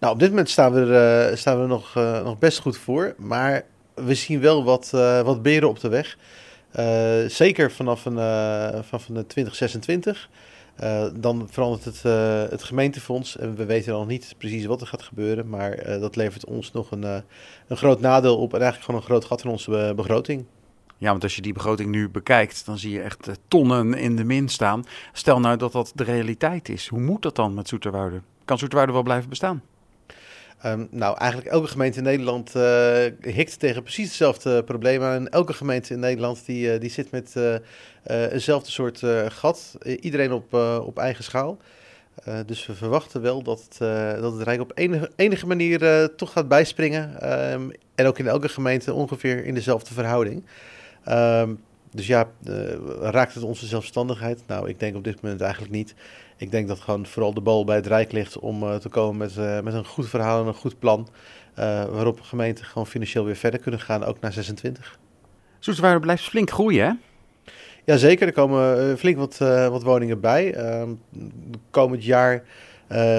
Nou, op dit moment staan we er, uh, staan we nog, uh, nog best goed voor. Maar we zien wel wat, uh, wat beren op de weg. zeker vanaf, een, vanaf een 2026. dan verandert het, het gemeentefonds. En we weten nog niet precies wat er gaat gebeuren. Maar dat levert ons nog een, een groot nadeel op. En eigenlijk gewoon een groot gat in onze begroting. Ja, want als je die begroting nu bekijkt, dan zie je echt tonnen in de min staan. Stel nou dat dat de realiteit is. Hoe moet dat dan met Zoeterwoude? Kan Zoeterwoude wel blijven bestaan? Um, nou, eigenlijk elke gemeente in Nederland uh, hikt tegen precies hetzelfde probleem. En elke gemeente in Nederland die, uh, die zit met uh, eenzelfde soort gat. iedereen op, op eigen schaal. dus we verwachten wel dat het, dat het Rijk op enige, enige manier toch gaat bijspringen. Um, en ook in elke gemeente ongeveer in dezelfde verhouding. Um, dus ja, raakt het onze zelfstandigheid? Nou, ik denk op dit moment eigenlijk niet ik denk dat gewoon vooral de bal bij het Rijk ligt om uh, te komen met, uh, met een goed verhaal en een goed plan. Waarop gemeenten gewoon financieel weer verder kunnen gaan, ook naar 26. Zoeterwoude blijft flink groeien, hè? Jazeker, er komen flink wat, wat woningen bij. Ehm, komend jaar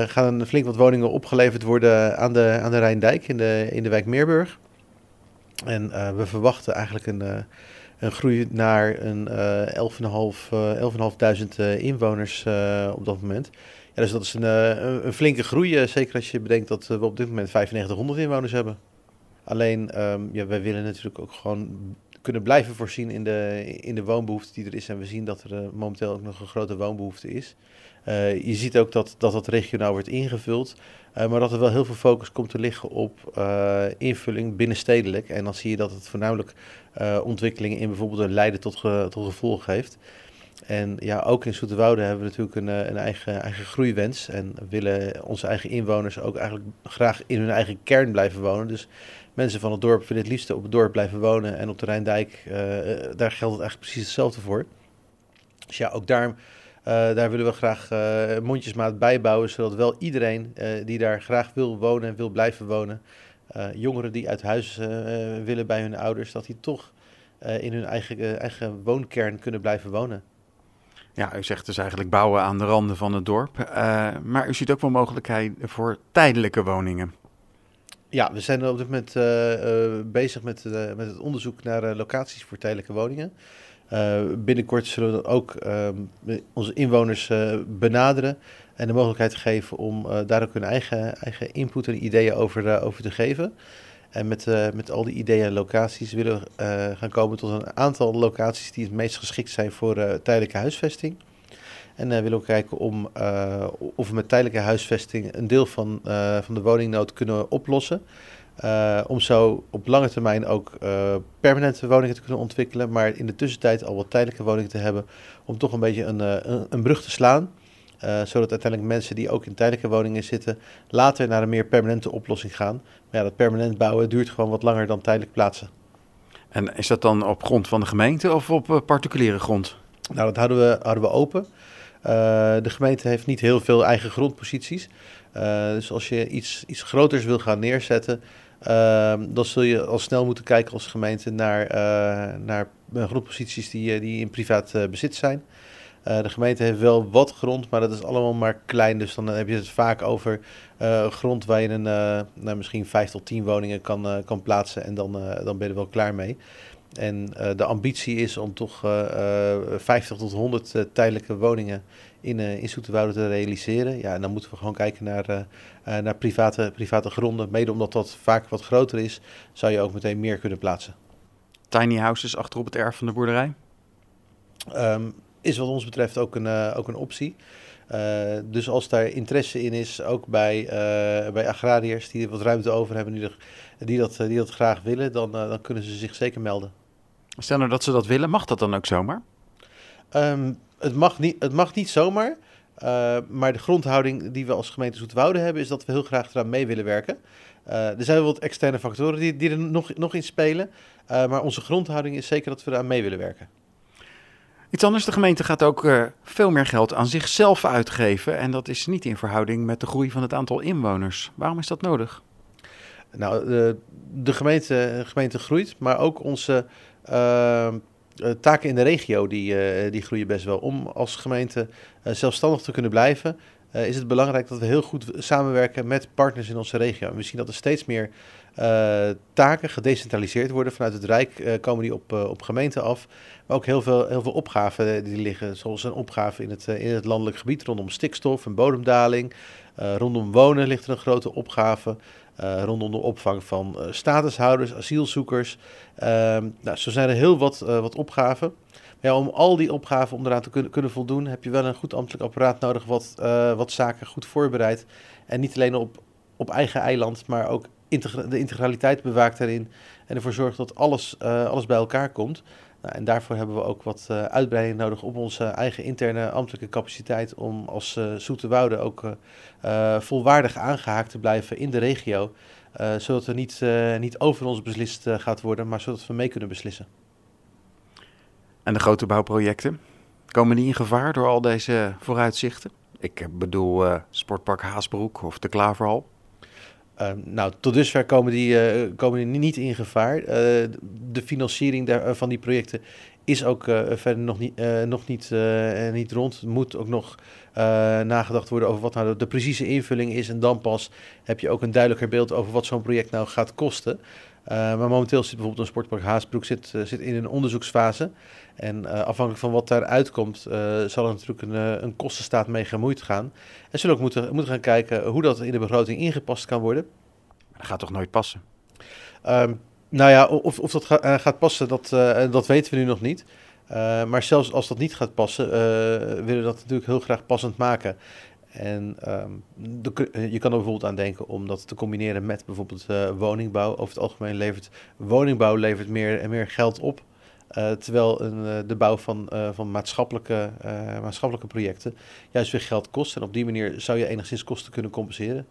gaan er flink wat woningen opgeleverd worden aan de, aan de Rijndijk in de, in de wijk Meerburg. En we verwachten eigenlijk een een groei naar een uh, 11.500 uh, inwoners uh, op dat moment. Ja, dus dat is een, uh, een flinke groei, uh, zeker als je bedenkt dat we op dit moment 9500 inwoners hebben. Alleen, um, ja, wij willen natuurlijk ook gewoon kunnen blijven voorzien in de, in de woonbehoefte die er is. En we zien dat er momenteel ook nog een grote woonbehoefte is. je ziet ook dat, dat dat regionaal wordt ingevuld. Uh, maar dat er wel heel veel focus komt te liggen op invulling binnenstedelijk. En dan zie je dat het voornamelijk ontwikkelingen in bijvoorbeeld Leiden tot, ge, tot gevolg heeft. En ja, ook in Zoeterwoude hebben we natuurlijk een, een eigen, eigen groeiwens. En willen onze eigen inwoners ook eigenlijk graag in hun eigen kern blijven wonen. Dus mensen van het dorp willen het liefst op het dorp blijven wonen. En op de Rijndijk, daar geldt het eigenlijk precies hetzelfde voor. Dus ja, ook daar uh, daar willen we graag mondjesmaat bijbouwen, zodat wel iedereen die daar graag wil wonen en wil blijven wonen, jongeren die uit huis willen bij hun ouders, dat die toch in hun eigen, eigen woonkern kunnen blijven wonen. Ja, u zegt dus eigenlijk bouwen aan de randen van het dorp. maar u ziet ook wel mogelijkheden voor tijdelijke woningen. Ja, we zijn op dit moment bezig met, met het onderzoek naar locaties voor tijdelijke woningen. Binnenkort zullen we ook uh, onze inwoners benaderen en de mogelijkheid geven om daar ook hun eigen, eigen input en ideeën over, over te geven. En met, met al die ideeën en locaties willen we gaan komen tot een aantal locaties die het meest geschikt zijn voor tijdelijke huisvesting. En uh, willen we kijken om, uh, of we met tijdelijke huisvesting een deel van, uh, van de woningnood kunnen oplossen. Uh, om zo op lange termijn ook uh, permanente woningen te kunnen ontwikkelen, maar in de tussentijd al wat tijdelijke woningen te hebben, om toch een beetje een, uh, een, een, brug te slaan. zodat uiteindelijk mensen die ook in tijdelijke woningen zitten, later naar een meer permanente oplossing gaan. Maar ja, dat permanent bouwen duurt gewoon wat langer dan tijdelijk plaatsen. En is dat dan op grond van de gemeente of op particuliere grond? Nou, dat houden we, houden we open. De gemeente heeft niet heel veel eigen grondposities. dus als je iets, iets groters wil gaan neerzetten, Uh, dan zul je al snel moeten kijken als gemeente naar, uh, naar grondposities die, eh, die in privaat bezit zijn. de gemeente heeft wel wat grond, maar dat is allemaal maar klein. Dus dan heb je het vaak over grond waar je een, nou, misschien vijf tot tien woningen kan, kan plaatsen. En dan, dan ben je er wel klaar mee. En de ambitie is om toch 50 tot 100 tijdelijke woningen in, in Zoeterwoude te realiseren. Ja, en dan moeten we gewoon kijken naar, naar private, private gronden. Mede omdat dat vaak wat groter is, zou je ook meteen meer kunnen plaatsen. Tiny houses achter op het erf van de boerderij? Um, is wat ons betreft ook een, ook een optie. dus als daar interesse in is, ook bij, bij agrariërs die wat ruimte over hebben, die, die, dat, die dat graag willen, dan, dan kunnen ze zich zeker melden. Stel nou dat ze dat willen, mag dat dan ook zomaar? Um, het, mag niet, het mag niet zomaar. Uh, maar de grondhouding die we als gemeente Zoetwouden hebben, is dat we heel graag eraan mee willen werken. Uh, er zijn wel wat externe factoren die, die er nog, nog in spelen. Uh, maar onze grondhouding is zeker dat we eraan mee willen werken. Iets anders, de gemeente gaat ook veel meer geld aan zichzelf uitgeven. En dat is niet in verhouding met de groei van het aantal inwoners. Waarom is dat nodig? Nou, de, de gemeente, gemeente groeit, maar ook onze taken in de regio die, uh, die groeien best wel. Om als gemeente zelfstandig te kunnen blijven, is het belangrijk dat we heel goed samenwerken met partners in onze regio. En we zien dat er steeds meer taken gedecentraliseerd worden. Vanuit het Rijk komen die op, op gemeenten af. Maar ook heel veel, heel veel opgaven die liggen, zoals een opgave in het, in het landelijk gebied rondom stikstof en bodemdaling. Rondom wonen ligt er een grote opgave. Uh, rondom de opvang van uh, statushouders, asielzoekers. Uh, nou, zo zijn er heel wat, wat opgaven. Maar om al die opgaven om eraan te kunnen, kunnen voldoen, heb je wel een goed ambtelijk apparaat nodig wat, wat zaken goed voorbereidt. En niet alleen op, op eigen eiland, maar ook de integraliteit bewaakt daarin. En ervoor zorgt dat alles, alles bij elkaar komt. Nou, en daarvoor hebben we ook wat uh, uitbreiding nodig op onze eigen interne ambtelijke capaciteit om als uh, Zoete Woude ook uh, volwaardig aangehaakt te blijven in de regio. zodat er niet, niet over ons beslist gaat worden, maar zodat we mee kunnen beslissen. En de grote bouwprojecten, komen die in gevaar door al deze vooruitzichten? Ik bedoel Sportpark Haasbroek of de Klaverhal. Uh, nou, tot dusver komen die, uh, komen die niet in gevaar. Uh, de financiering daar, van die projecten is ook verder nog niet, nog niet, niet rond. Er moet ook nog nagedacht worden over wat nou de, precieze invulling is. En dan pas heb je ook een duidelijker beeld over wat zo'n project nou gaat kosten. Maar momenteel zit bijvoorbeeld een sportpark Haasbroek zit, zit in een onderzoeksfase. En afhankelijk van wat daaruit komt, zal er natuurlijk een, een kostenstaat mee gemoeid gaan. En zullen ook moeten, moeten gaan kijken hoe dat in de begroting ingepast kan worden. Dat gaat toch nooit passen? Um, nou ja, of, of dat ga, uh, gaat passen, dat, uh, dat weten we nu nog niet. Uh, maar zelfs als dat niet gaat passen, willen we dat natuurlijk heel graag passend maken. En um, de, je kan er bijvoorbeeld aan denken om dat te combineren met bijvoorbeeld woningbouw. Over het algemeen levert woningbouw levert meer, meer geld op. Uh, terwijl een, de bouw van, van maatschappelijke, maatschappelijke projecten juist weer geld kost. En op die manier zou je enigszins kosten kunnen compenseren.